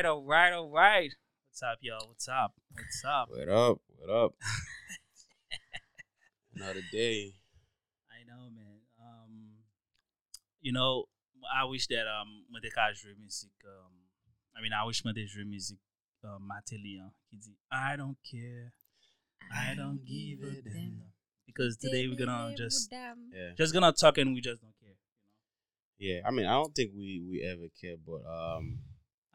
right, all right, all right. What's up, y'all? What's up? What's up? What up? What up? Another day. I know, man. Um, you know, I wish that um, mwen te ka jwe music. Um, I mean, I wish mwen te jwe music. Um, Matelian, qui dit, I don't care, I don't give a damn. Because today we're gonna just Yeah. just gonna talk and we just don't care. You Yeah. I mean, I don't think we we ever care, but um, know,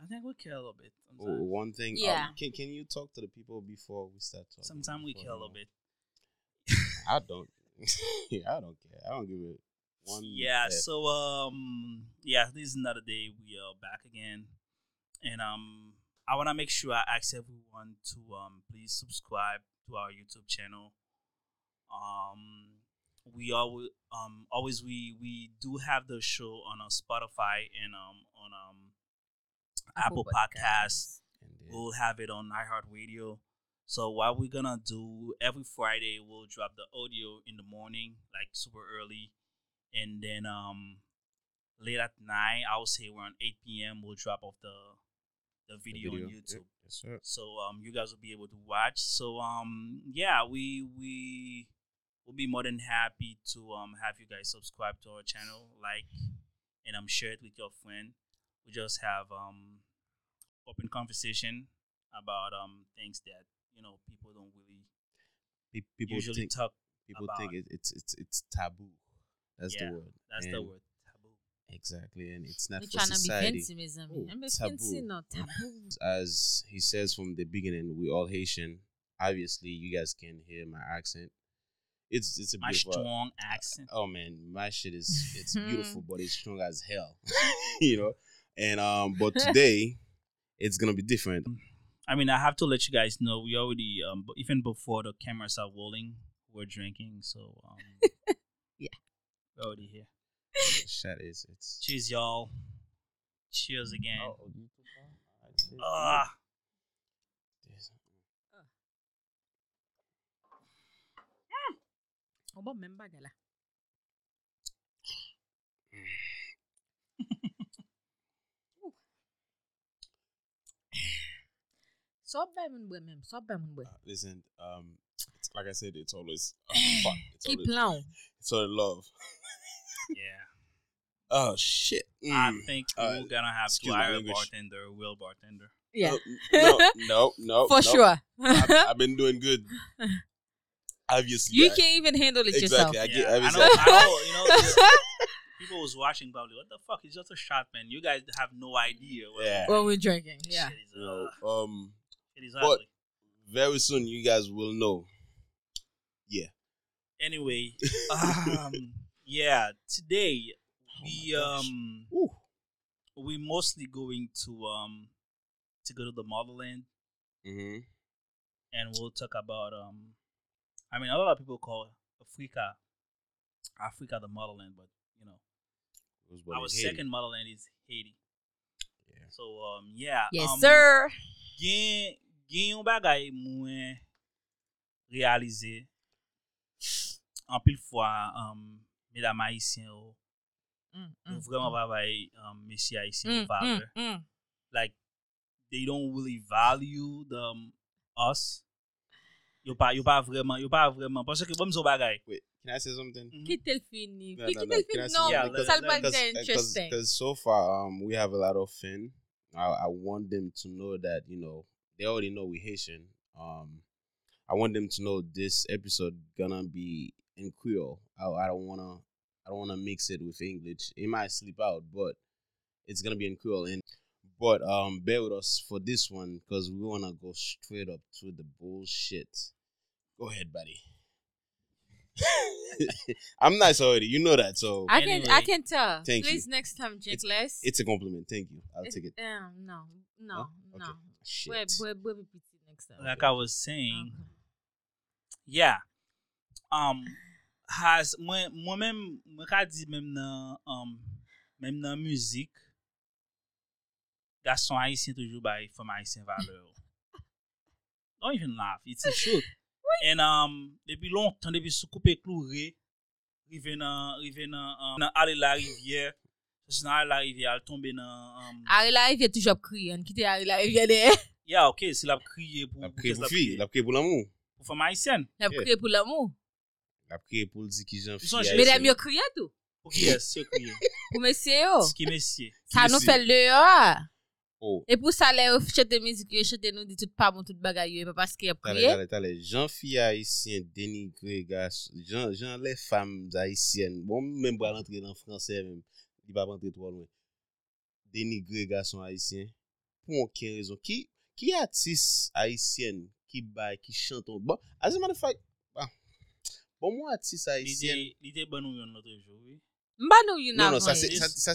I think we care a little bit. o- Sometimes, one thing. Yeah. um, can can you talk to the people before we start talking? sometimes we Before, care a little bit. I don't. yeah, I don't care. I don't give it one. Yeah, F. so um yeah, this is another day. We are back again. And um I wanna make sure I ask everyone to um please subscribe to our YouTube channel. Um we always um always we we do have the show on a Spotify and um on um Apple, Podcasts. And then- We'll have it on iHeartRadio. So what we're gonna do every Friday, we'll drop the audio in the morning, like super early, and then um late at night, I would say around eight p.m. We'll drop off the the the video, on YouTube. Yes, sir. So um you guys will be able to watch. So um yeah, we we will be more than happy to um have you guys subscribe to our channel, like and um share it with your friend. We just have um open conversation about um things that you know people don't really Pe- People usually think talk. people about- think it, it's it's it's taboo. That's Yeah, the word. That's the word taboo. Exactly, and it's not We're for trying to be society. fancy, mes amis. Oh, taboo. fancy, no taboo. as he says from the beginning, we all Haitian. Obviously, you guys can hear my accent. It's it's a My beautiful. strong accent. Oh man, my shit is it's beautiful, but it's strong as hell. you know, and um, but today it's gonna be different. I mean, I have to let you guys know we already um even before the cameras are rolling, we're drinking. So um Yeah. we're already here. Shit is it's. Cheers, y'all. Cheers again. Oh, you too, bro? Alright, cheers. Ah, Yes. On ba même baga la. So ba moun bwe même, so ba moun bwe. Uh, listen, um, it's, like I said, it's always uh, fun. It's Ki always, plan. it's all love. yeah. Oh shit! I Mm. think Uh, we're gonna have to excuse my hire a language. bartender, will bartender. Yeah. No, no, no, For no. sure. I've, I've been doing good. Obviously, you I- can't even handle it yourself. exactly. I Yeah, get. I know. I know. You know. this- People was watching probably. What the fuck? It's just a shot, man. You guys have no idea. What Yeah. When we're drinking. Yeah. Shit is, you know, uh, um, it is but- very soon you guys will know. Yeah. Anyway, um, yeah. Today Oh we my gosh. um Ooh. we mostly going to um to go to the motherland Mm-hmm. and we'll talk about um I mean a lot of people call Africa Africa the motherland, but you know our second motherland is Haiti. Yeah. So um yeah. Yes, um, sir. Gen gen yon bagay mwen realize an pil fwa um, mesdames haïtien yo, Mm, mm, vreman mm. pa bay um, mesi haïtien Mm, yo mm, mm. Like, they don't really value the um, us. Yo pa, yo pa vreman, yo pa vreman. Parce que bon mso bagay. Wait, can I say something? Mhm. Ki tel fini? No, Ki no, ki no. tel Can I fini? say No, Yeah, something? let- sal let- bag because- de interesting. Because so far, um, we have a lot of fun. I, I want them to know that you know they already know we Haitian. Um, I want them to know this episode gonna be in Creole. I, I don't wanna, I don't wanna mix it with English. It might slip out, but it's gonna be in Creole. And but um, bear with us for this one because we wanna go straight up to the bullshit. Go ahead, buddy. I'm nice already. You know that, so I can I can tell. thank you. Please next time drink less. it's a compliment. Thank you. I'll It's- take it. Um, no, no, Huh? no. Okay. shit. Like I was saying, okay. yeah, um, has, mwen men, mwen ka di men nan, um, men nan müzik, gason Haitien toujou bay fom Haitien valeur. Don't even laugh, it's the truth. And, um, depi lontan, depi sou koupe klou re, rive nan, rive nan, um, nan ale la rivière, Se se nan Ari la Rivière al tombe nan... Ari la Rivière toujop kriye, an kite Ari la Rivière de. Ya, ok, se lap kriye pou... Lap kriye pou fi, lap kriye pou l'amou. Pou fama Haitienne. Lap kriye pou l'amou. Lap kriye pou l'di ki jan fi Haitienne. Medam yo kriye tou? Ok, yes, oh. oh. yo kriye. Pou mesye yo? Ski mesye. Sa nou fel le yo a. Oh. E pou sa le yo chete mizik yo, chete nou di tout pa moun tout bagay yo, e pa paske yo kriye. Tale, tale, tale, jan fi Haitienne denigre gas, jan le fam Haitienne, bon mwen mwen mwen rentre nan Fransè mwen. li ba bante tro lwen. Denigre gason haisyen. Pou anken rezon. Ki, ki atis haisyen ki bay, ki chanton. Bon, as a matter of fact, ah, bon mwen atis haisyen. Li te ban yon notre jou, oui? Mba nou yon avon. Non, non, sa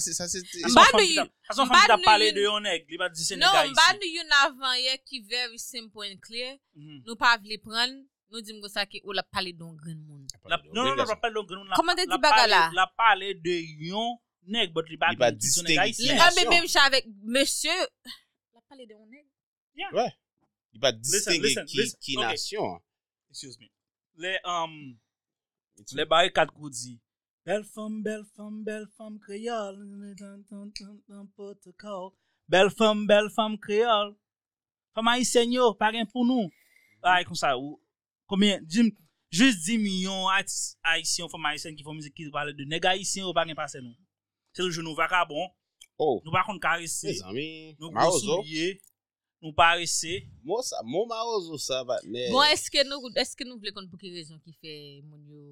se... Mba nou yon... Ason fami ta pale de yon ek, li ba di Senegal isi. Non, mba nou yon avan ye ki very simple and clear. Mhm. Nou pa vle pran, nou di mgo sa ki ou la pale don gren moun. Non, non, non, la pale don gren moun. Koman de di baga la? La pale de yon nèg but li pa li avec monsieur. Yeah. Il va distinguer qui nation hein. excuse me. Les um les barricades qu'on belle femme belle femme belle femme créole. Belle femme belle femme créole. Femme haïtienne pas rien pour nous. Ah comme ça ou combien juste 10 millions de ou pas rien nous. Jour nou vagabond, Oh, nou karese, va. Bon, eske nou, eske nou vle kon pou ki rezon ki fe moun yo,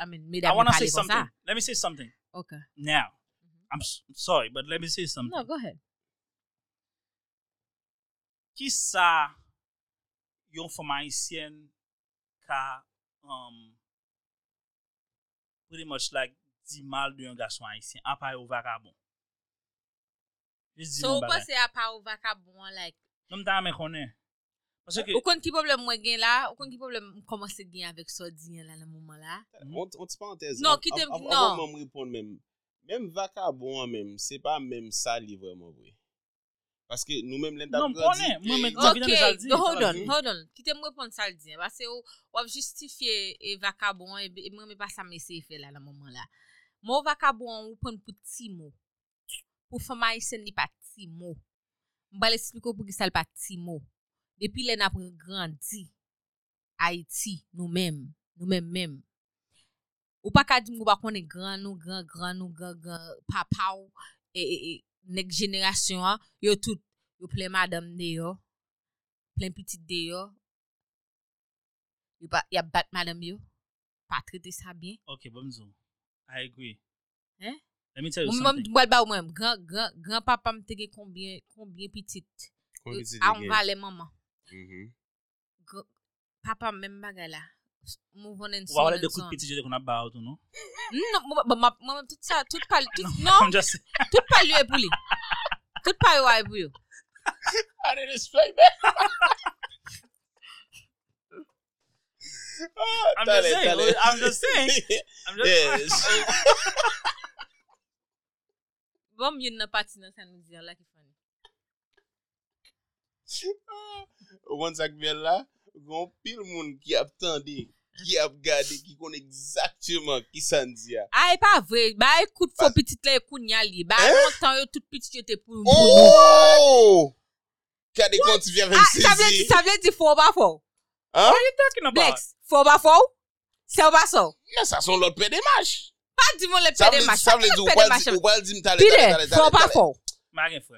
I yo wanna say pale kon something. sa? Let me say something. Ok. Now, I'm s- sorry, but let me say something. No, go ahead. Ki sa yon fom haisyen ka um, pretty much like di mal de yon gason Haitien, apay ou vakabon. So euh, ou pa se apay ou vakabon, like... Nom ta men konen. Ou kon ki problem mwen gen la, ou kon ki problem mwen komanse gen avèk so diyen la nan mouman la. On ti pantez, avon mwen mwipon mèm, mèm vakabon mèm, se pa mèm sa li vwèman vwe. Paske nou mèm lènda pwadi. Non, mwen mèm mwen sa diyen. Ok, hold on, hold on, ki te mwipon sa diyen, basè ou wap justifiye eh, vakabon, eh, eh, mwen mwen pa sa mese ife la nan mouman la. Mou vakabon ou pon pou ti mou. Pou fama isen li pa ti mou. Mba l'espliko pou ki sal pa ti mou. Depi lè napre grandi. Haiti nou mèm. Nou mèm mèm. Ou pa ka di mou bakon e gran nou, gran, gran nou, gran, gran, papa ou, e, e, e, nek jenerasyon an, yo tout, yo ple madame de yo, plen pitit de yo, yo ba, ya bat madame yo, pa trete sa bien. Ok, bon zon. I agree. Eh? Let me tell you something. Mwen ba ou mwen, gran papa mte ge konbyen pitit. Konbyen pitit e, ge. A mwa le maman. Mm-hmm. Papa mwen bagay la. Mwen vonen son. Wawale de kout pitit yo de kon ap ba ou non? tou nou? Mwen mwen tout sa, tout pali. Non, non tout pali yo e pou li. Tout pali yo a e pou yo. I didn't explain that. I'm just saying. I'm just saying. I'm just saying. Bom yon nan pati nan san nou diyan la ki fwane. Wan sak bel la, gon pil moun ki ap tande, ki ap gade, ki kon ekzaktyman ki san diya. Ay e pa vre, ba e kout fo pitit la e koun nyali, ba an eh? tan yo tout pitit yo te pou moun. Oh! Kade konti vye vèm sezi. Sa vle di fo ba fo? What are you talking about? Blex, Fò ba fò ou? Se ou ba so? Ye, sa son lot pè de maj. Pa di moun le pè de maj. Sa vle di ou wal di m talè talè talè talè. Pire, fò ba fò ou? Magen fò.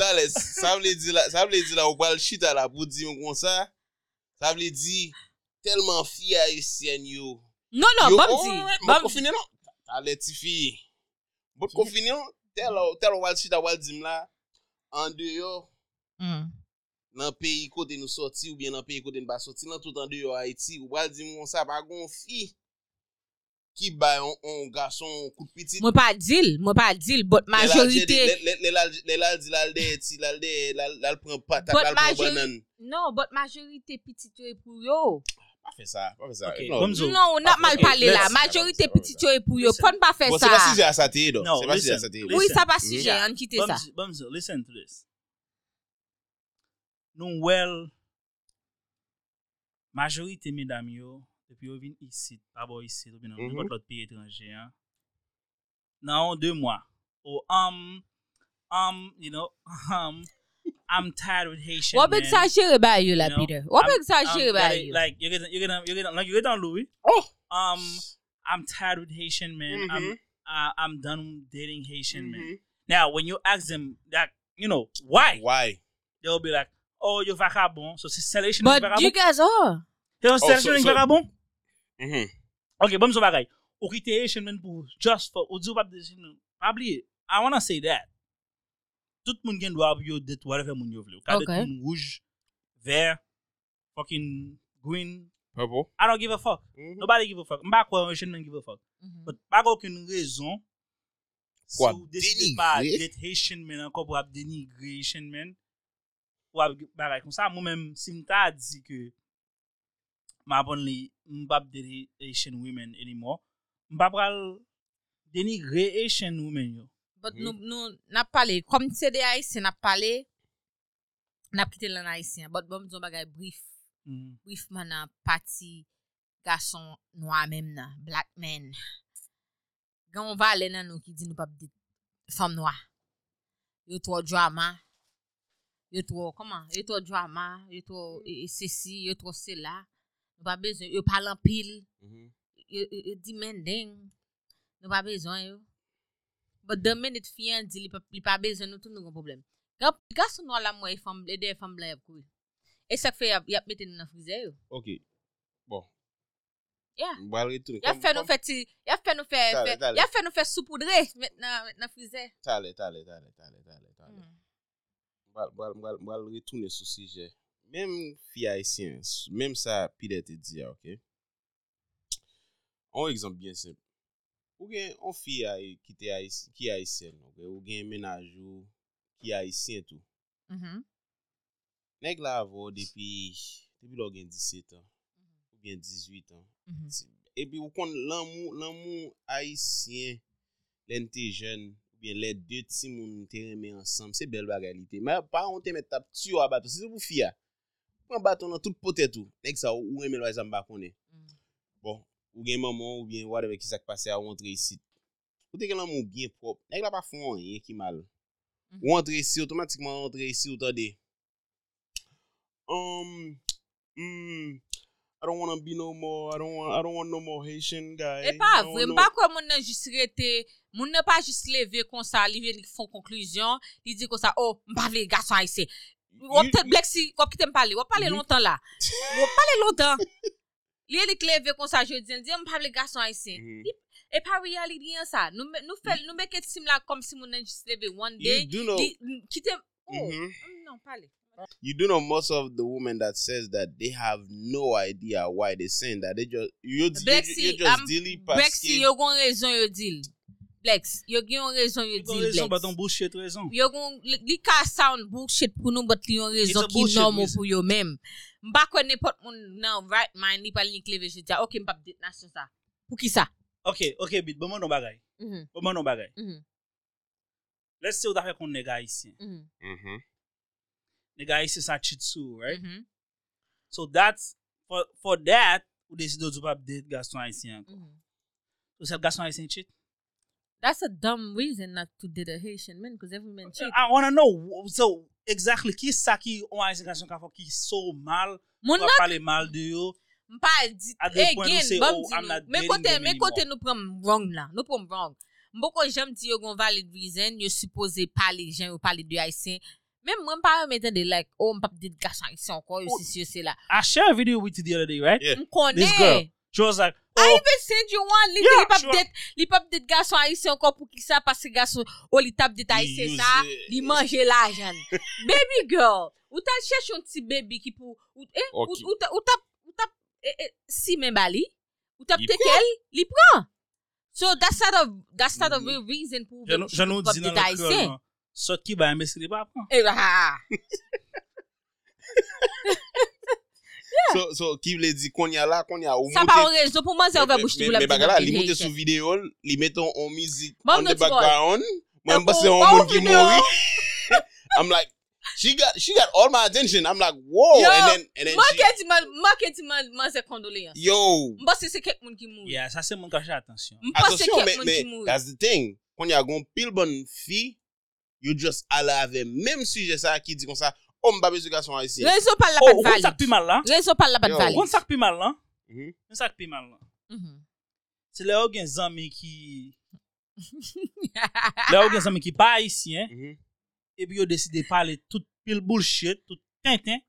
Talè, sa vle di la ou wal chita la pou di m kon sa. Sa vle di telman fia yosyen yo. Non, non, bab di. Bab konfine non? Talè ti fi. Bab konfine non? Tel ou wal chita wal di m la. an deyo, mm. nan peyi kote nou soti ou bien nan peyi kote nou ba soti, nan tout an deyo Haiti, ou wal di moun sa pa gon fi ki bay on gason kout pitit. Mwen pa dil, mwen pa dil, bot majorite... Le lal di lal de eti, lal de lal pren patak, lal pren banan. Non, bot majorite pitit yo e pou yo. Pa fe sa, pa fe sa. Ok, Gomzo. Non, nan mal pale la. Majorite pitit yo e pou yo. Pon pa fe sa. Bon, se pa suje a sa te do. Non. Non, se pa suje a sa te. Oui, sa pa suje. An kite sa. Gomzo, listen to this. Nou wel, majorite medam yo, epi yo vin isit, abo isit, ou bin an, yon lot pi etranje, an. Nan an, de mwa. Ou am, am, you know, am, I'm tired with Haitian Wap men. exagere ba yo la, You know, Peter? Wap I'm- exagere um, ba like, yo? like, you get, you get, you get, like, you get on Louis. Oh. Um, I'm tired with Haitian men. I'm, Mhm. uh, I'm done dating Haitian men. Mhm. Now, when you ask them that, you know, why? Why? They'll be like, oh, you're vagabond. So, c'est selection But vagabond. you guys are. You're selection so- so- vagabond. Mhm. Ok, bon, mso bagay. Ou ki te Haitian men pou just for, ou di ou pap de Haitian. Pabli, I wanna say that. tout moun gen dwa pou yo det whatever moun yo vle. Ou ka det moun rouge, ver, fucking green. Purple. I don't give a fuck. Mm -hmm. Nobody give a fuck. Mba kwa yon Haitian nan give a fuck. Mm -hmm. But bago okin rezon, si ou deside pa det Haitian men anko pou ap denigre Haitian men, ou ap bagay kon sa, moun men si mta di ke ma apon li mbap det Haitian women anymore, mba pral denigre Haitian women yo. But mm. nou, nou, nap pale, kom se de Haitien nap pale, nap kite lan Haitien. But bom zon bagay brief. Mm. Brief man nan pati gason noa mem nan, black men. Gan va ale nan nou ki di nou pap di fam noa. Yo tro drama, yo tro, koman, yo tro drama, yo tro e, e, sesi, yo tro sela. Nou pa bezon, yo palan pil, mm -hmm. yo, yo, yo di men deng, nou pa bezon yo. But the minute fiyan di li pa, li pa bezen nou, tout nou kon problem. Gap, gas nou ala mwen e, e de fam la yap kou. E sak fe yap, yap meten nan frize yo. Ok, bon. Yeah. Yap fe nou fe ti, yap fe nou fe, tale, fe tale. yap fe nou fe soupoudre met nan nan frize. Tale, tale, tale, tale, tale, tale. Mm. Mwal retoune sou sije. Mem fiya esyen, mem sa pide te diya, ok? On ekzamp bien semp. Ou gen an fi a ki, yi ki Haitien, okay? ou gen menajou ki Haitien tou. Mm -hmm. Nèk la avò depi, depi lò gen 17 an, mm-hmm. ou gen 18 an. Mm -hmm. Epi ou kon lan moun Haitien len te jen, ou gen lè de ti moun te reme ansam, se bel bagalite. Mè pa an te met tap tiyo a baton, se se pou fi a. Mè baton nan tout potet ou, nèk sa ou ou reme lwa zan bakone. Mm. Bon. ou gen maman ou bien whatever ki sak pase a ou wantre isi. Ou te gen lan moun bien prop, neg la pa fon yon ki mal. Mm -hmm. Wantre isi, otomatikman wantre isi ou tade. Um, mm, I don't wanna be no more, I don't want, I don't want no more Haitian guy. E pa avre, mba kwa moun nan jis rete, moun nan pa jis leve kon sa, li ve li fon konkluzyon, li di kon sa, oh, mba vle gason a ese. Wap te blek si, wap ki te mpale, wap pale lontan la. Wap pale lontan. Liye li kleve kon sa jodi, li diye m pable gason a isen. Mm -hmm. E pa wi reality yon sa. Nou, nou, nou meke tim la kom si moun enjist leve one day. You do know. Kite, oh, mm -hmm. non pale. You do know most of the women that says that they have no idea why they saying that. They just, you, Blexi, you, you just um, deal it paske. Blexi, yo gon rezon yo deal. Blex, yo gen rezon yo deal. Yo gon rezon bat an bullshit rezon. Yo gon, li ka sound bullshit pou nou bat li yon rezon ki normal pou yo menm. It's a bullshit reason. Mba kwen nepot moun nan right mind li pal ni kleve je diya, ok mbap dit nasyon sa. Pou ki sa? Ok, ok bit, bon moun nou bagay. Mm -hmm. moun nou bagay. Mm -hmm. Let's say ou da fe kon nega isi. Mm -hmm. Nega isi sa chit sou, right? Mhm. So that's, for, for that, ou desi do du pap det gaston isi anko. Ou sel gaston isi chit? That's a dumb reason not to date a Haitian man, because every man cheat. I wanna know, so, exactly, ki sa ki ou isyen gason ka fò ki so mal, Moun pale mal de yo, mpa di, At the point you again, say, bam oh, di I'm nou. dating kote, nou pram wrong la, nou pram wrong. Mboko jem di yo gon valid reason, yo suppose pale jen, yo pale de Haitien. Men mwen pa yon meten de like, oh, mpap dit gason Haitien anko, yo Oh. si si yo se la. I share a video with you the other day, right? Yeah. M konen. This girl. She was like, oh. I even send you one Li, yeah, li pap sure. det, li pap det gason a yise ankon pou ki sa pase gason o oh, li tap det a yise sa, li manje la jan. baby girl, ou ta chèche yon ti baby ki pou, ou, eh, okay. ou, ou, ou tap, ou tap, eh, eh, si men bali, ou tap tekel, li pran. So, that's not a, that's not a real reason pou jan nou di nan lak nan, Sot ki ba yon besi li pa pran. E, ha, ha. Yeah. So, so ki vle di konya la, konya ou monte... Sa pa ou rezo pou man se ouve bouch ti vle. Me bagala, li monte sou videol, li meton on mizik, on the background, mwen basse on moun ki mori. I'm like, she got, she got all my attention. I'm like, wow. Yo, mwa ke ti man se kondole yan. Yo. Mbasse se kek moun ki mori. Yeah, sa se mwen kache atensyon. Mbasse kek moun ki mori. That's the thing. Konya gon pil bon fi, you just alave. Mem suje sa ki di kon sa... Om ba bezou gason a isi. Rezo pal la pat vali. O, kon sak pi mal lan. Rezo pal la pat vali. Kon sak pi mal lan. Kon sak pi mal lan. Se le ou gen zami ki... Le ou gen zami ki ba isi, hein. E bi yo deside pale tout pil bullshit, tout tintin,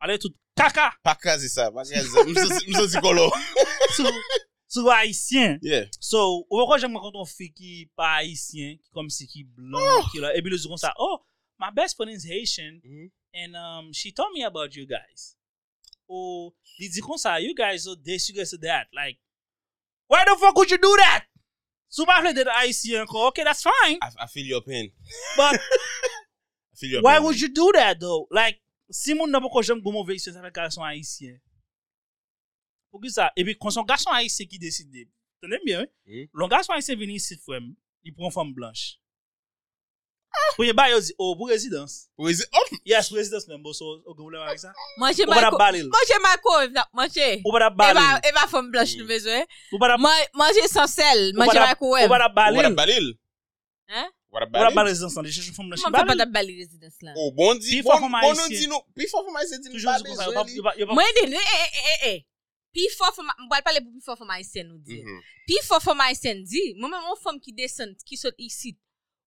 pale tout kaka. Pa kazi sa, pa kazi sa. Mso si kolo. Sou sou haisyen. Yeah. So, ou wakon jèm wakon ton fi ki pa haisyen, ki kom si ki blon, ki la, e bi yo zi kon sa, oh, oh my best friend is Haitian, mm -hmm. And um, she told me about you guys. Ou, li di kon sa, you guys are desugres to that. Like, why the fuck would you do that? Sou pa fle de da Haitien ko, ok, that's fine. I, I feel your pain. But, feel your why pain. would you do that though? Like, si moun nan pou kon jem goun vek se sa fek gason Haitien. Eh. Pou ki sa, epi kon son gason Haitien ki deside. Tenen bien, eh? Mm. Lon gason Haitien veni sit fwem, li pon fwem blanche. Ouye, ba yo zi, o, pou rezidans. Yes, rezidans men, bo so, o goun lè wak sa. Manje mako, manje. Ou bada balil. E ba fèm blanj nou bezwe. Manje san sel, manje mako wèm. Ou bada balil. Ou bada balil. Ou bada balil rezidans lan, de chèche fèm blanj. Mwen bada balil rezidans lan. Ou bon di, bon nou di nou, pi fò fò ma yse di nou balil. Mwen de nou, e, e, e, e. Pi fò fò ma, mbal pale pou pi fò fò ma yse nou di. Pi fò fò ma yse nou di, mwen mwen fòm ki descent, ki sot isit.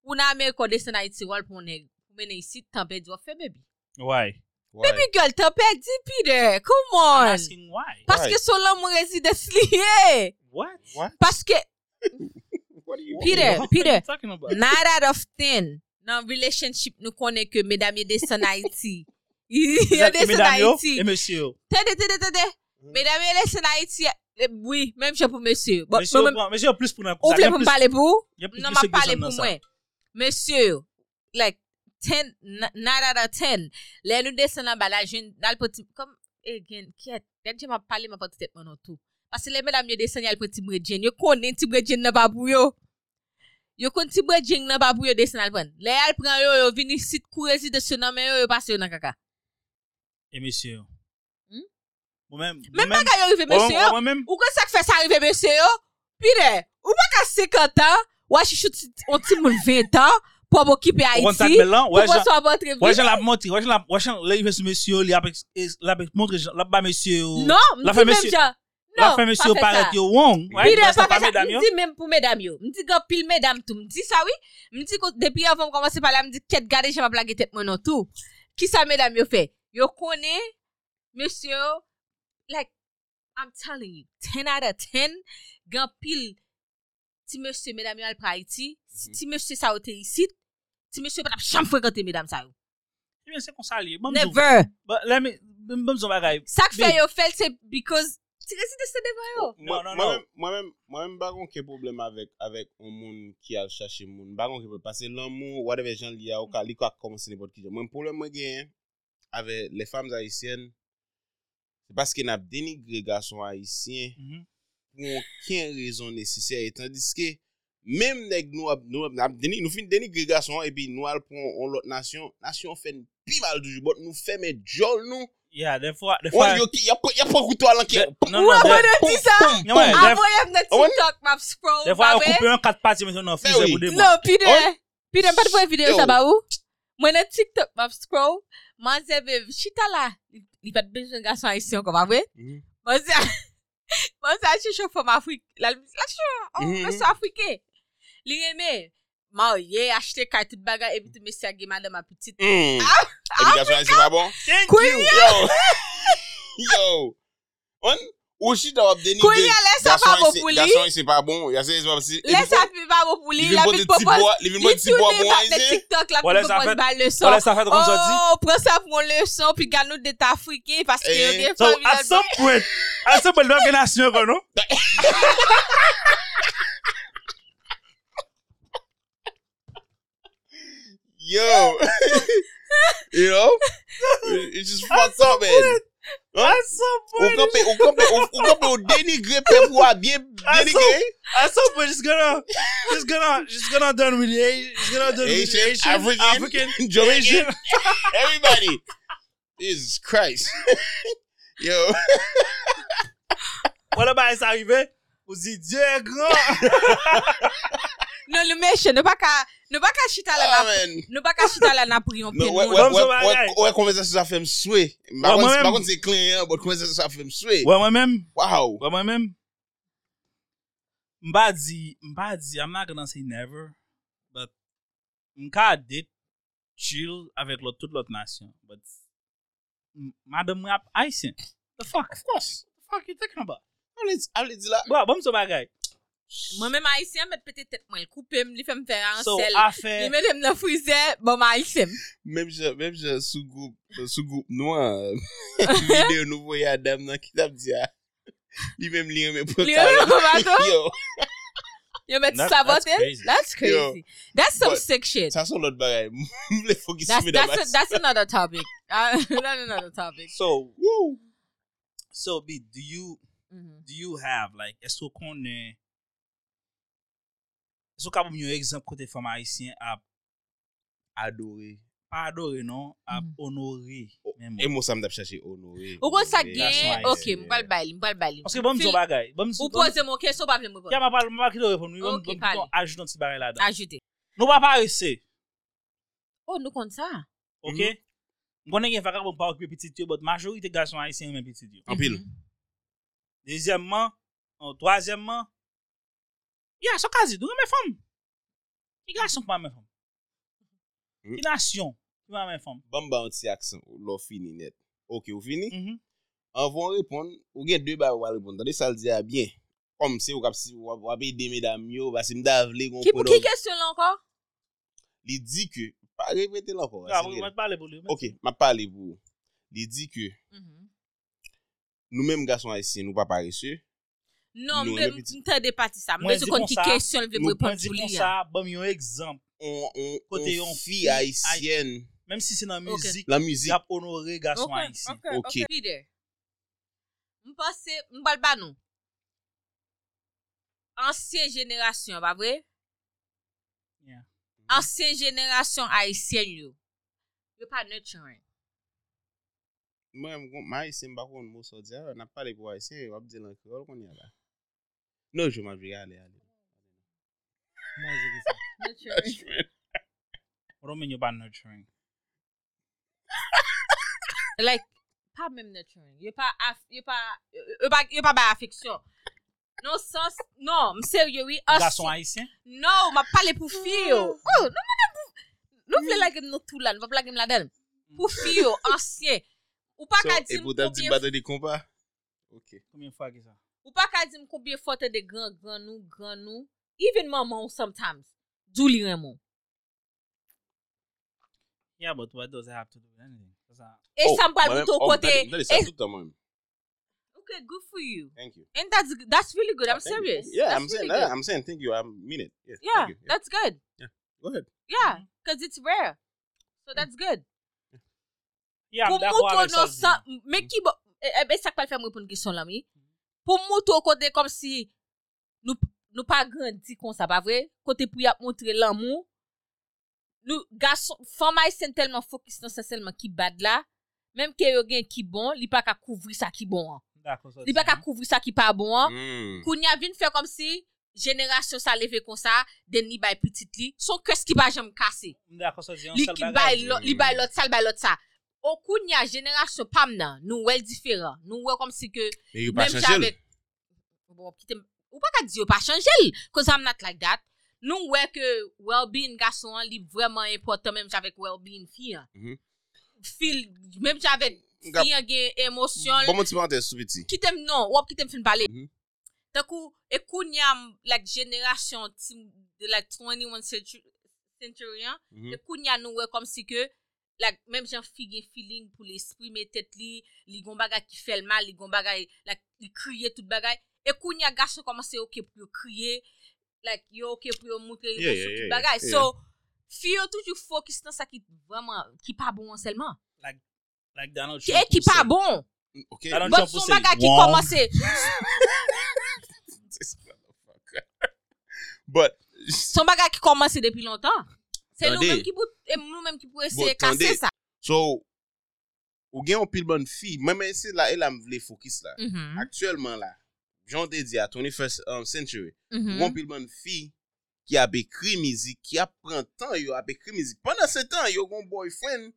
ou nan me kode se nan iti wal pou mene isi, tanpe di wafè bebi. Why? Why? Baby girl, tanpe di pi come on. I'm asking why. Paske sou lan moun rezide sliye. What? What? Paske, pi de, pi de, not out of ten, nan relationship nou konen ke medam yede nan iti. Yede se nan iti. E monsi. Tede, tede, tede. Medam yede nan iti. Oui, menm jè pou mèsyè. Mèsyè plus pou nan... Ou ple pou m'pale pou? Nan m'pale pou mwen. Monsye, like, ten, nine out of 10, le nou desen nan ba la jen, dal poti, kom, e gen, kiet, den jen ma pale ma poti tetman an tou. Pase le menam yo desen yal poti bredjen, yo konen ti bredjen nan babou yo. Yo kon ti bredjen nan babou yo desen al pren. Le yal pren yo, yo vini sit kourezi de se nan men yo, yo pase yo nan kaka. E monsye yo. Hmm? Mwen pa ka yo rive monsye yo, ou kon sa k fè sa rive monsye yo, Pire, ou pa ka 50 an, Ou a chichou on ti moun 20 ans pour m'occuper Haïti. Pour soit votre vie. Ouais, je la montre, ouais, je la ouais, là il fait ce monsieur, il a la montre là bas monsieur. Non, la fait monsieur. La fait monsieur paraît yo wrong. Il pas mesdames yo. même pour mesdames yo. Me dit grand pile mesdames tout. Me dit ça oui. Me dit depuis avant commencer par là, me dit qu'est garder je vais blaguer tête moi non tout. Qui ça mesdames yo fait? Yo connaît monsieur like I'm telling you, 10 out of 10, grand pile ti mèche mèdame yo al pra iti, mhm. ti mèche sa ote isit, ti mèche patap chanm frekante mèdame sa yo. Mwen se konsa li. Never! Mwen zon bagay. Sak fè yo fèl se because ti resite se devan yo. Oh, mwen mwen bagon ke problem avèk ou moun ki al chache moun. Bagon ke problem. Pase lan moun wadeve jan li ya ou ka li kwa komanse ne pot ki jan. Mwen problem mwen gen avè le fam zaissyen se paske nap denigre gason haisyen mhm. pou anken rezon nesisye etan diske, mem neg nou ap, nou ap, deni, nou fin deni gregasyon, epi nou al pou an lot nasyon, nasyon fen pi mal doujou, bot nou feme jol nou, Ya, defwa... Ya pou koutou alanke... Wè de ti sa? Avoye mne TikTok map scroll... Defwa yo koupe yon kat pati mwen se nou fize pou debo. Non, pi de... Pi de mpa te fwe videyo sa ba ou? Mwen de TikTok map scroll... Man zeve chita la... Li pat bej yon gason a isyon kom avwe? Mwen zeve... Mwen sa chichou fòm Afrik, la chichou, mwen sou Afrike. Li reme, ma ou ye, achete kaj tout baga, evite mesya ge madame apetit. Ebi gaswa ansi mabon? Thank you! Yo! Yo! On? Ou si ta wap deni de... Kounye lè sa pa bo pou li. Gason yon se pa bon. Lè sa pi pa bo pou li. Li vin bon ti po a bon a yon se. Li toune pa de TikTok la pi pou kon ba leson. Ou lè sa fèd kon sa di. Ou pren sa pou leson pi gano de ta frike. Paske yon gen fami lè. A sa pwet. A sa pwet lè gen asyon kon nou. Yo. You know? It's just fucked up man. Huh? At some Ou point. kampe, ou ou- ou ou denigre pe pou a bien I Did he saw, gay? I saw, but she's gonna, she's gonna, she's gonna done with Asian, she's gonna done with the Asian, African, African, Jamaican, everybody. Jesus Christ. Yo. Voilà, bah, c'est arrivé. Vous dites, Dieu est grand. Non, le meche, nou baka, nou baka chita la na, nou baka chita la na pou yon pen nou. Ouè, konwese se sa fèm swè. Bakon se klen yon, bot konwese se sa fèm swè. Ouè, mwen mèm. Waw. Ouè, mwen mèm. Mba di, mba di, I'm not gonna say never, but mka dit, chill avèk lot, tout lot nasyon, but madam rap aisyen. The fuck? Of course. The fuck you taking about? Avle di la. Ouè, bom so bagay. Mwen men ma isyen met pete tet mwen l koupem, li fèm fè an sel, li men dem nan fwize, bon ma isyen. Mem jè sou goup nouan, videyo nou voye Adam nan ki diya, li men li yon men potan. Li yon men potan? Yo. Yo met sabote? That's crazy. That's some sick shit. Sa son lot bagay, mwen le fokis mas. That's another topic. That's another topic. So, woo. So, B, do you, mm-hmm. do you have, like, eso konen, Sou ka moun yon ekzamp kote fama Haitien ap adore. Pa adore non, ap mhm. honore. E mou sa mdap chache honore. Ou kon sa gen, ok, mbal bali, mbal bali. Paske bon mzou bagay. Ou pose moun ke, sou pa vle mou bon. Ya mbal maki do repon, mbal mkon ajoute nti bagay la dan. Ajoute. Nou pa parese. Oh, nou kon sa. Ok? Mhm. Mkonen gen faka pou pa okpe pitit yo, bot majorite gason Haitien men pitit yo. Anpil. Dezyemman, an toasyemman, Ya, so kazi, dou yon men fom. Ki gason kwa men fom? Ki hmm? nasyon kwa men fom? Bamba an ti aksan, lo fini net. Ok, ou fini? Mm -hmm. An von repon, ou gen dwe ba wale repon. Tande sal diya bien. Kom se ou kap si wapen deme dam yo, basi mda avle kon podon. Ki kesyon lanko? Li di ke, pa repete lanko. Ya, mwen pale pou li. Ok, mwen pale pou. Li di ke, mm -hmm. nou men mga gason haisyen, nou pa paresye, Non, mwen te de pati sa. Mwen di kon ki kesyon lve pou repon pou li ya. Mwen di kon sa, bom yon ekzamp. Kote yon fi haisyen. Mèm si se nan müzik, yap onore gason haisyen. Ok, ok. Mwen pase, mwen bal banon. Ansyen jenerasyon, ba vre? Ansyen jenerasyon haisyen yo. Yo pa net yon. Mwen mwen haisyen bakon mwoso diya, nan pale pou haisyen, wap di lan kriol kon yon la. Non, showman vi gale ale. Mwazi ki sa? Nurturing. What do you mean you ban nurturing? like, pa mèm nurturing. Yo pa, yo pa, yo pa, yo pa ba afeksyon. Non sens, non, mseryo wi. Gason haisyen? Non, ma pale pou fiyo. Mm. Oh, non, non, non mwen pou, nou vle lage m nou tou lan, vap lage m la den. Pou fiyo, ansyen. Ou pa ka di m pou biye. E pou dam di m badan di kompa? Ok. Koumyen fwa ki sa? Ou pa ka di m koubyen fote de gran, gran nou, gran nou. Even maman ou sometimes. Dou li remon. Yeah, but what does it have to do with anything? E oh, sa m pa bouto oh, kote. That is tout touta mwen. Okay, good for you. Thank you. And that's, that's really good. I'm oh, serious. You. Yeah, that's I'm really saying that. I'm saying thank you. I mean it. Yeah, yeah, thank you. yeah. that's good. Yeah, go ahead. Yeah, mm-hmm. because it's rare. So yeah. that's good. Yeah, pou m mouto nou sa, me ki bo, ebe sak pal fè mwen pou n'kisyon la mi. Yeah. Pour mouton côté comme si nous nous pas grandi comme ça, pas vrai? Côté pour y montrer l'amour. Nous garçons, femmes sont tellement focus dans ça seulement qui bad là, même que yo gen qui bon, li pas qu'à couvrir ça qui bon. Hein. Li pas qu'à couvrir ça qui pas bon. Hein. Mm. Kounya vinn faire comme si génération ça levé comme ça deni bay petite li son que ce qui va jamais casser li qui bay l'autre li bay l'autre ça l'autre ça Okoun ya jenerasyon pam nan, nou wèl diferan. Nou wèl kom si ke... E yon pa chanjel? Ou pa ka di yon pa chanjel? Cause I'm not like that. Nou wèl ke well-being gason an li vwèman important mèm javèk well-being fiyan. Mm -hmm. Fil, mèm javèk fiyan gen emosyon... Bon mouti mwante sou viti? Kitem non, wop kitem fin pale. Mm -hmm. Takou, ekoun ya like jenerasyon like 21 century, mm -hmm. ekoun ya nou wèl kom si ke... Like, mèm jan fi gen feeling pou l'esprime tet li, li gon bagay ki fel mal, li gon bagay, like, li kriye tout bagay. E koun ya gache komanse yo ke pou yo kriye, like, yo ke pou yo moutre, yo yeah, yeah, tout bagay. Yeah. So, fi yo toujou fokus nan sa ki vraiment, ki pa bon anselman. Like, like Donald Trump. E ki, ki pa bon. Ok. Donald bon, Trump pou se, bagay Ki komanse. But. Son bagay ki komanse depi lontan. Se nou menm ki pou, nou menm ki pou ese kase sa. So, ou gen yon pil bon fi, menm ese la el am vle fokis la. Mm. Aktuelman la, jan de di a 21st um, century, mm -hmm. ou pil bon fi ki ap ekri mizik, ki ap pran tan yo ap ekri mizik. Pendan se tan, yo gon boyfriend,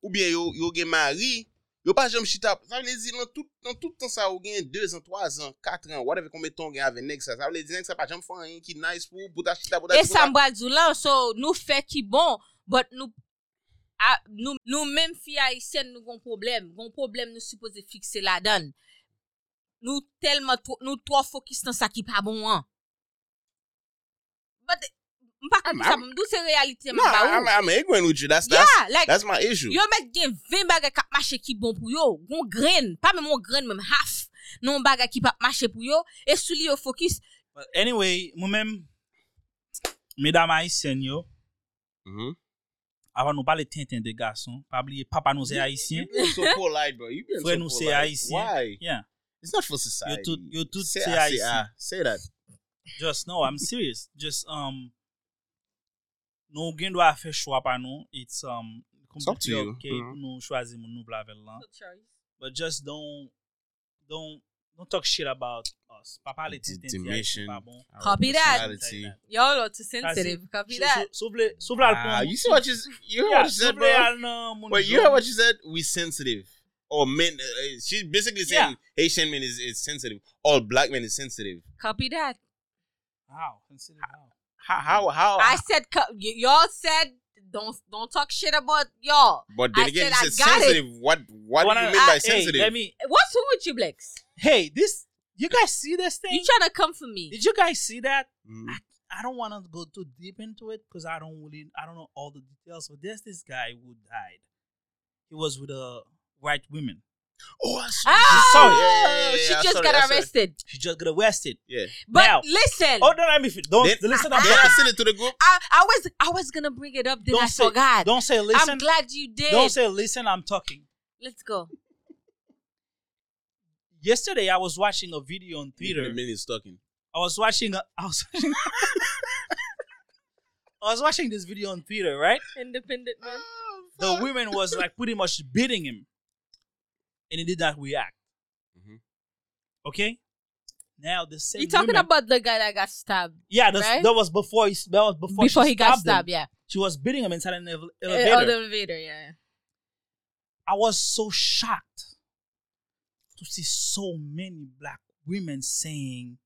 ou bien yo, yo gen mari, Yo pa jom chita, sa vle di nan tout, nan tout tan sa ou gen 2 an, 3 an, 4 an, whatever kon ton gen ave nek sa, sa vle di nek sa pa jom fan yon ki nice pou, bouta chita, bouta chita. E sa mbwa lan, so nou fe ki bon, but nou, a, ah, nou, nou menm fi a isen nou gon problem, gon problem nou suppose fikse la dan. Nou telman, to, nou to fokis nan sa ki pa bon an. But, Mpa ah, kon sa mdou se realite mba ou. Nan, I'm angry with you. That's, that's, yeah, like, that's my issue. Yo met gen 20 bagay kap mache ki bon pou yo. Gon gren. Pa mè mwen gren mèm half. Non bagay ki pap mache pou yo. E sou li yo fokus. Anyway, mwen mèm, mèdam Haitien yo, mm -hmm. avan nou pale tintin de gason, pa bliye papa nou se Haitien. You being so polite, bro. You being so polite. Fre nou se Haitien. Why? Yeah. It's not for society. Yo tout se Haitien. Say that. Just, no, I'm serious. Just, um... nou gen do a fe chwa pa nou, it's, um, It's up to you. okay, Mhm. nou chwazi moun nou blavel lan. But just don't, don't, don't talk shit about us. Pa pale tintin ti haïtien Intimidation. pa bon. Copy that. Y'all lo too sensitive. Copy Sou- sou- Sou vle, sou vle Ah, alpon. you see what you you heard Yeah, what you said, vle bro? al nan moun Wait, you heard what you said? We sensitive. Or men? Uh, she's basically saying Yeah. Haitian men is, is sensitive. All black men is sensitive. Copy that. How? Consider how. How? How? how I said, co- y- y'all said, don't don't talk shit about y'all. but then I again, said you I said got it. sensitive. What? What do Wanna- you mean by Hey, sensitive? let me. What's wrong with you, Blex? Hey, this. You guys see this thing? You trying to come for me? Did you guys see that? Mhm. I don't want to go too deep into it because I don't really, I don't know all the details. But there's this guy who died. He was with a white woman. Oh, I saw Oh, sorry. Yeah, yeah, yeah, yeah, she just saw it, got I saw it. arrested. She just got arrested. Yeah. But Now- listen, Oh, don't let me fin- Don't Then- listen. I'm I talking. sent it to the group. I, I was I was gonna bring it up, then Don't I say- forgot. Don't say listen. I'm glad you did. Don't say listen. I'm talking. Let's go. Yesterday, I was watching a video on Peter. Twitter. The minute talking. I was watching. A, I was. Watching, I was watching this video on Twitter, right? Independent man. The woman was like pretty much beating him, and he did not react. Mhm. Okay. Now the same. You talking woman- about the guy that got stabbed Yeah, that's, right? that was before he that was before, before she he got stabbed him. Yeah. She was beating him inside an ele- Uh, elevator. oh, the elevator. Yeah. I was so shocked to see so many black women saying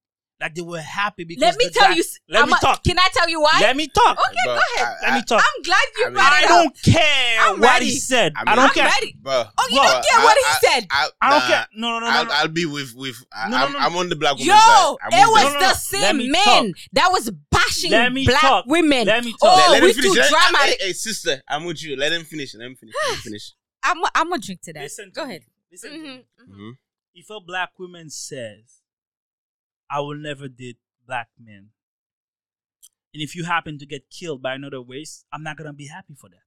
like they were happy because Let me tell guy- you. Let I'm me a- talk. Can I tell you why? Let me talk. Okay, But go ahead. I- Let me talk. I'm glad you I mean- brought I it up. don't care I'm what ready. he said. I I, don't I'm care. ready. But, Oh, you but don't care what he I- said. I, I don't nah, care. No, no, no, no. I'll, no. I'll be with with. I, No, I'm, no, no. I'm on the black woman's Yo, side. It was. No, no, the same Let me men talk. that was bashing black talk. women. Let me talk. Oh, let, let we him finish. too Let- dramatic. Hey, hey, sister, I'm with you. Let him finish. Let him finish. Let him finish. I'm I'm gonna drink to that. Listen Go ahead. Listen to Mhm, me. mhm. Mhm. If a black woman says, "I will never date black men," and if you happen to get killed by another race, I'm not gonna be happy for that.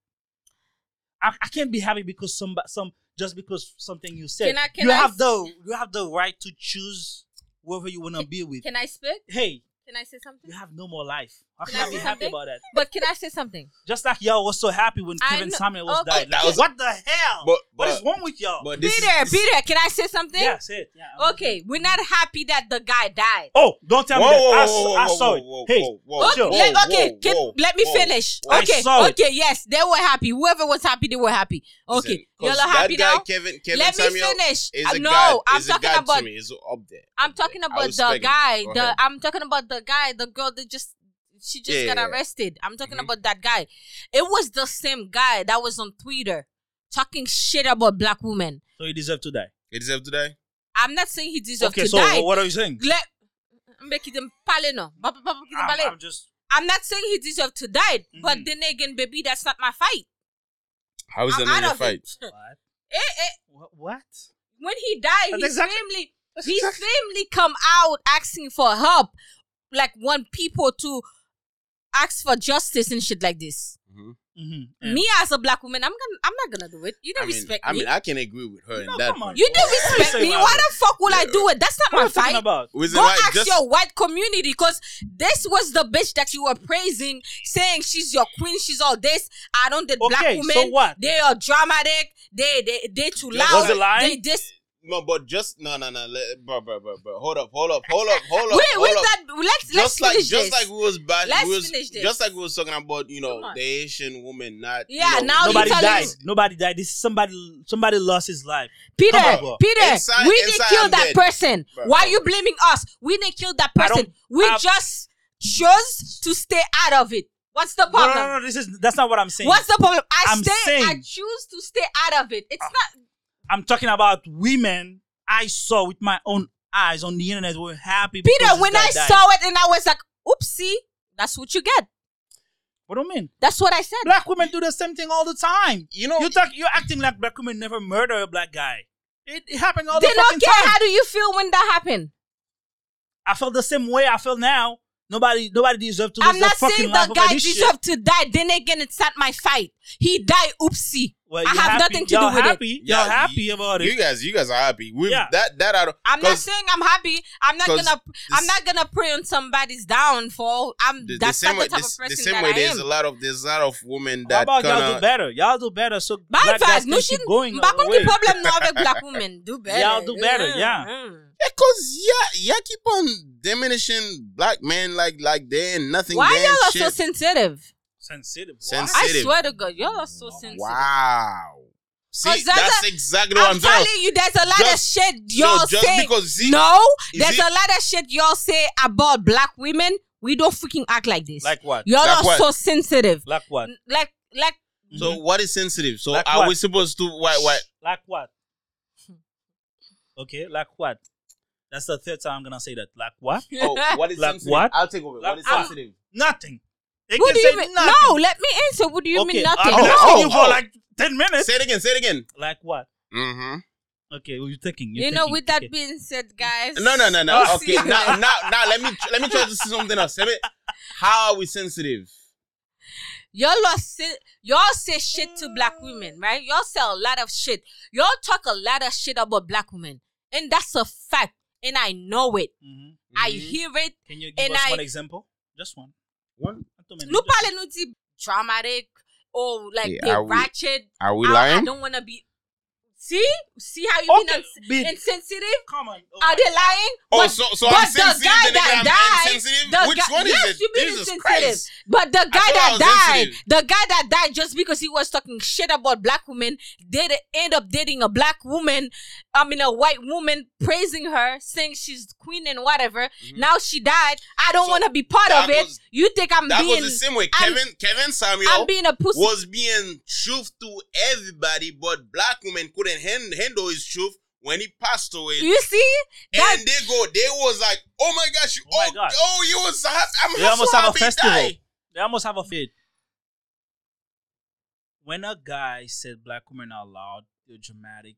I, I can't be happy because some some just because something you said. Can I- can you I have s- the you have the right to choose whoever you wanna be with. Can I speak? hey, Can I say something? you have no more life. How Can can I I be happy about that? But can I say something? Just like y'all was so happy when I Kevin know- Samuel was okay, died. that was- what the hell? But, what but, is wrong with y'all? but Be this is- there, be there. Can I say something? yeah, say it. Yeah, I'm- Okay, we're not happy that the guy died. Oh, don't tell Whoa, me that. whoa, I, whoa, saw- I whoa, saw whoa, it. whoa, hey, whoa, whoa, Okay, chill. let, whoa, okay, whoa, can, whoa, let me whoa. finish. I Okay, saw it. okay, yes, they were happy. Whoever was happy, they were happy. Okay, Listen, y'all 'cause are happy that guy, now. Kevin, Kevin let me Samuel finish. is a no, god. I'm is a talking god about to me. Is up there. I'm talking. I about the respect him. guy. Go The ahead. I'm talking about the guy, the girl that just she just Yeah, got yeah, yeah. arrested. I'm talking Mhm. about that guy. It was the same guy that was on Twitter talking shit about black women. So he deserved to die. He deserve to die. I'm not saying he deserves Okay, to so die. Okay, so what are you saying? Let Mbe ki pale no. I'm. I'm just. I'm not saying he deserved to die, but Mhm. then again, baby, that's not my fight. How is I'm that not out your fight? What? Eh, eh, What? what? when he died, That's his exactly- family, that's his exactly- family come out asking for help, like want people to ask for justice and shit like this. Mhm. Mhm. Mm-hmm. Me as a black woman, I'm gonna, I'm not gonna do it. You don't I mean, respect I me. I mean, I can agree with her No, in that come on. you don't respect me. what Why the fuck will I do it? That's not What my are you talking fight. about? Reason Go why- ask just- your white community because this was the bitch that you were praising, saying she's your queen, she's all this. I don't date black Okay, women. so what? They are dramatic. They they they too loud. Was it lying? They this. No, but just no, no, no, let, bro, bro, bro, bro. Hold up, hold up, hold up, hold up. Wait, hold with up. that, let's let's just like finish just this. like we was back, Let's we was, finish this. just like we was talking about, you know, the Asian woman, not you Yeah, know, now Nobody tell died. us- Nobody died. This is somebody. Somebody lost his life. Peter, on, bro. Peter, Inside- we didn't kill I'm that dead. person. Bro, Why bro. you blaming us? We didn't kill that person. We I- just chose to stay out of it. What's the problem? no, no, no. This is that's not what I'm saying. What's the problem? I I'm stay. I choose to stay out of it. It's ah. not. I'm talking about women I saw with my own eyes on the internet were happy. Peter, when I died. saw it and I was like, oopsie, that's what you get. what do you mean? That's what I said. Black women do the same thing all the time. You know, You talk. You're acting like black women never murder a black guy. It, it happened all the time. they the don't fucking care. time. How do you feel when that happened? I felt the same way I feel now. Nobody, nobody deserves to lose I'm their not fucking saying the over guy this shit. deserved to die. Then again, it's not my fight. He died. Oopsie. Well, I have happy- nothing to y'all do with it. happy. Yeah, Y'all happy you- about you guys, you guys are happy. We Yeah. that that out. I'm not saying I'm happy. I'm not gonna. I'm not gonna pray on somebody's downfall. I'm. the, the same not way, the type this- of person the same that way, I there's am. a lot of there's a lot of women How that about y'all do better? Y'all do better. So Bye, black guys Faz. can Nous, keep chin- going Back on the problem problème non black women. Do better. Y'all do better, mm, yeah. Mm. Yeah, cause yeah, y'all keep on diminishing black men like like they ain't nothing. Why they y'all are shit. so sensitive? sensitive. Sensitive. I swear to God, y'all are so sensitive. Wow. See, 'Cause there's that's a- exactly what I'm I'm saying. telling you, there's a lot Just- of shit y'all so just say. because see, no, there's see- a lot of shit y'all say about black women. We don't freaking act like this. Like what? y'all Like are what? so sensitive. Like what? Like, like So Mhm. what is sensitive? So Like are what? we supposed to why what? Like what? Okay, like what? That's the third time I'm gonna say that. Like what? oh what is Like sensitive? what? I'll take over. Like what is what? sensitive? Nothing. They what do you mean? nothing. No, let me answer. What do you okay, mean nothing? I've been No. asking you for Oh. like ten minutes. Say it again, say it again. Like what? Mm-hmm. Okay, what are you thinking? You're You know, thinking. with that Okay. being said, guys. No, no, no, no. Oh, Okay, now, now, now, let me let me try to see something else. Let me, how are we sensitive? Y'all are say, y'all say shit to black women, right? Y'all say a lot of shit. Y'all talk a lot of shit about black women, and that's a fact. And I know it. Mhm. I hear it. Can you give And us I- one example? Just one. One. Not too many, Nous just parlons dramatic or like Yeah, they are we- ratchet. Are we I, I lying? don't want to be. See, see how you one. been Okay, be- ins- insensitive? come on. Oh Are they lying? Oh, But- so so but I'm the sensitive. guy that I'm died, the Which guy- one is yes, it? you been Jesus insensitive. Christ! But the guy that died, sensitive. the guy that died just because he was talking shit about black women, did end up dating a black woman, I mean a white woman, praising her, saying she's queen and whatever. Mm-hmm. Now she died. I don't So want to be part of it. was- you think I'm That being? was the same way. I'm- Kevin Kevin Samuels I'm being a pussy. was being truth to everybody, but black women couldn't hand, handle his truth when he passed away. you see that? and they go, they was like, oh my gosh, you, Oh my oh, God. oh, you was, ha- I'm They so almost have a festival. died. They almost have a fit. When a guy said black women are loud, they're dramatic.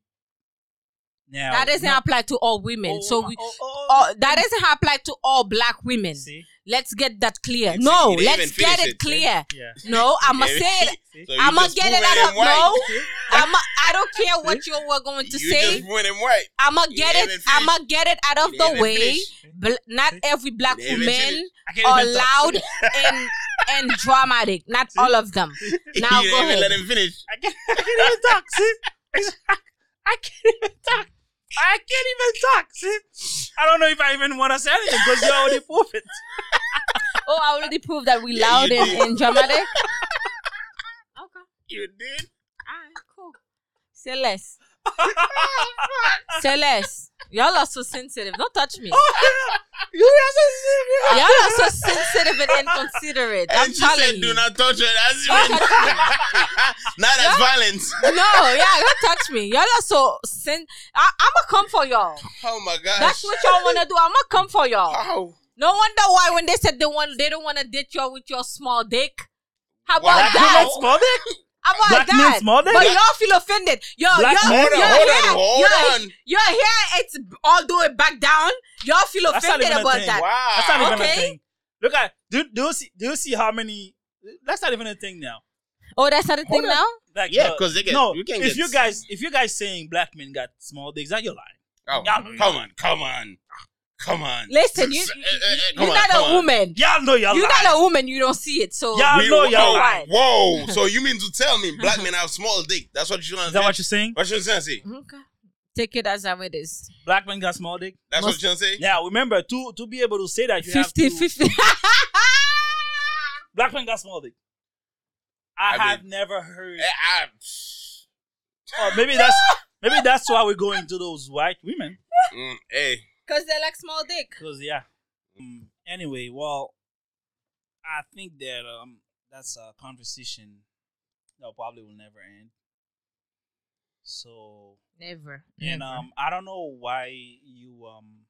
Now that doesn't no- apply to all women. Oh, so we. oh, oh, Oh, that doesn't apply to all black women. See? Let's get that clear. No, let's get it it, clear. Yeah. No, I'ma say it. So I'ma get it out of no. I'm I don't care what you were going to you say. just went him right. I'ma get it. finish. I'ma get it out of the way. Bl- not every black You didn't even woman. I are loud and and dramatic. Not all of them. Now go didn't let him finish. I can't, I can't even talk. See? I can't even talk. I can't even talk. See? I don't know if I even want to say anything because you already proved it. Oh, I already proved that we loud you and, and dramatic. Okay. You did. Alright, cool. Say less. Say less. Y'all are so sensitive. Don't touch me. Oh, you guys are Y'all are so sensitive and inconsiderate. I'm and she telling said, you. "Do not touch her." That's Don't even not as Yeah. violence. no, yeah, don't touch me. Y'all are so sen. I, I'ma come for y'all. Oh my gosh. That's what y'all wanna do. I'ma come for y'all. How? No wonder why when they said they want, they don't wanna date y'all with your small dick. How about Black that? small dick? How about Black men that? small dick? But y'all feel offended. Y'all, Black y'all, men- Hold on, y'all hold here, on, hold y'all, on. You're here. It's all do it back down. Y'all feel That's not offended even a about thing. that. Wow. That's not even Okay. a thing. Look at do do you see do you see how many? That's not even a thing now. Oh, that's not a thing Hold on. now. Like, Yeah, 'cause they get- no. you can if get- you guys, if you guys saying black men got small dicks, that you're lying. Oh, Y'all- come on, come on, come on. Listen, you, S- you, eh, eh, eh, come you're on, not a woman. Y'all know y'all You're lying. not a woman. You don't see it. So Yeah, I We- know y'all whoa, lying. Whoa, so you mean to tell me black men have small dick? That's what you want Is to that what you're saying? What you trying to say? okay, take it as how it is. Black men got small dick. That's Must- what you're saying. Yeah, remember to to be able to say that you 50 have to, 50. black men got small dick. I, I have mean- never heard. Eh, I- Or maybe that's maybe that's why we're going to those white women. Mm, hey, Because they like small dick. Cause yeah. Um, anyway, well, I think that um that's a conversation that probably will never end. So Never. and never. um I don't know why you um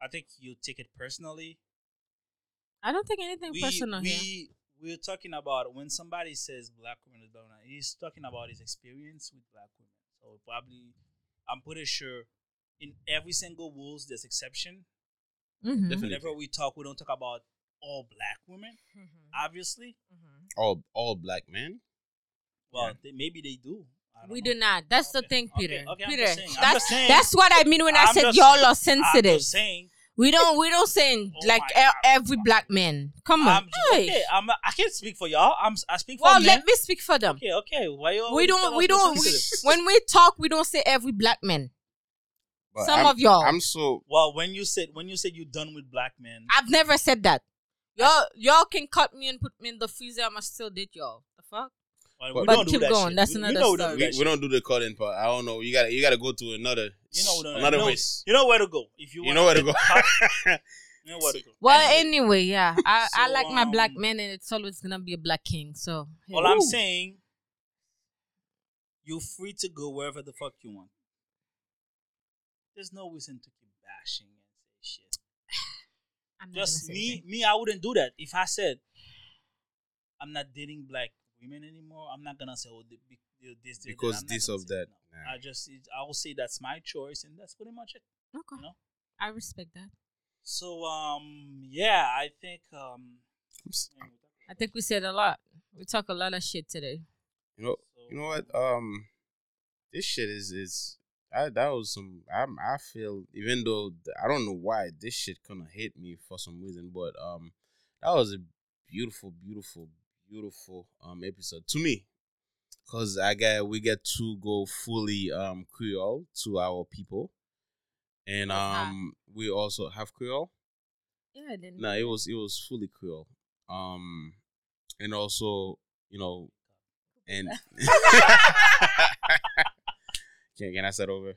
I think you take it personally. I don't think anything we personal here. we we're talking about when somebody says black women is dominant, he's talking about his experience with black women. So probably I'm pretty sure in every single rules there's exception. Mhm. Definitely. Whenever we talk, we don't talk about all black women, Mhm. obviously. Mhm. all all black men. Well, Yeah. they, maybe they do. We know. do not. That's the Okay, thing, okay, Peter. okay, I'm Peter, just saying, I'm that's just saying. that's what I mean when I I'm said just- y'all are I'm sensitive. just saying. We don't we don't say Oh like my God. every black man. Come on. I'm just, okay. I'm, I can't speak for y'all. I'm I speak for Well, men. let me speak for them. Okay, okay. Why you We always don't we don't we, when we talk we don't say every black man. But Some I'm- of y'all. I'm so Well, when you said when you said you're done with black men, I've never said that. Y'all y'all can cut me and put me in the freezer. I'ma still date y'all. The fuck? well, But we But don't do keep that going. shit. That's We- we another know we don't story. do we, that we don't do the calling part. I don't know. You got to you got to go to another You know we don't- another you know- race. You know where to go if you You know where to get go. hot, you know where to go. Well, Anyway, anyway, yeah. I, I So, like my black um, men and it's always gonna be a black king. So hey. all I'm Ooh. saying, you're free to go wherever the fuck you want. There's no reason to keep bashing and say shit. I'm Just me, anything. me, I wouldn't do that. If I said I'm not dating black women anymore, I'm not gonna say oh the- be- the- this, this, Because I'm this of that. no. Nah. I just I will say that's my choice, and that's pretty much it. Okay. You know. I respect that. So um yeah, I think um I think we said a lot. We talk a lot of shit today. You know, so, you know what? Um, this shit is is I, that was some. I I feel even though th- I don't know why this shit kind of hit me for some reason, but um, that was a beautiful, beautiful, beautiful um episode to me, cause I get we get to go fully um Creole to our people, and What's that? um we also have Creole. Yeah, I didn't. No, it was it was fully Creole. Um, and also you know, and can can I start over?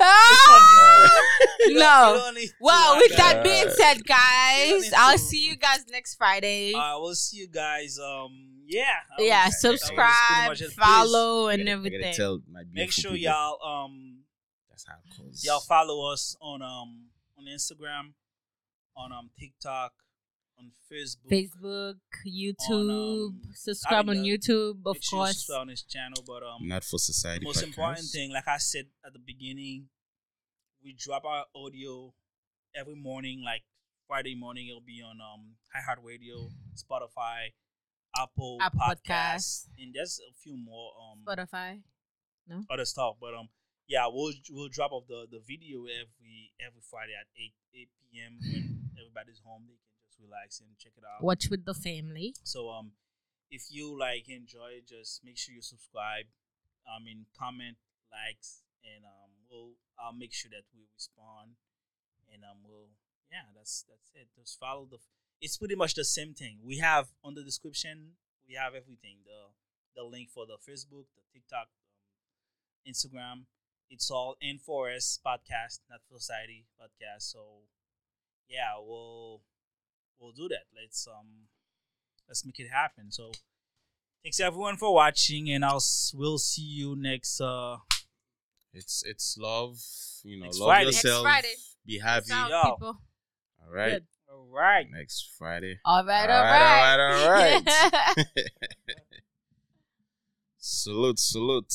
Ah! No. you don't need to Well, with that. that being Uh, said, guys, I'll see you guys next Friday. I will see you guys. Um, yeah, that yeah, was- that was pretty subscribe, much it. Follow, I and gotta- I gotta everything. tell my Make sure people. y'all um That's how it goes. y'all follow us on um on Instagram, on um TikTok, on Facebook. Facebook, YouTube, um, subscribe on YouTube, of Make sure you course. subscribe on this channel, but um Not for society. the most important thing, like I said at the beginning, we drop our audio every morning. Like Friday morning, it'll be on um iHeartRadio, Spotify, Apple, Apple Podcasts, and there's a few more um Spotify. no other stuff. But um yeah, we'll we'll drop off the the video every every Friday at eight eight p.m. when everybody's home. They can just relax and check it out. Watch with the family. So um, if you like enjoy, just make sure you subscribe. I mean, comment, likes, and um, we'll I'll make sure that we respond, and um, we'll yeah, that's that's it. Just follow the. It's pretty much the same thing. We have on the description. We have everything. The the link for the Facebook, the TikTok, um, Instagram. It's all N4S podcast, not Society podcast. So yeah, we'll we'll do that. Let's um let's make it happen. So thanks everyone for watching, and I'll we'll see you next. uh It's it's love. You know, Next love Friday. Next yourself. Friday. Be happy. Sound Yo. people. All right. Good. All right. Next Friday. All right, All all right, right. all right, all right. salute, salute.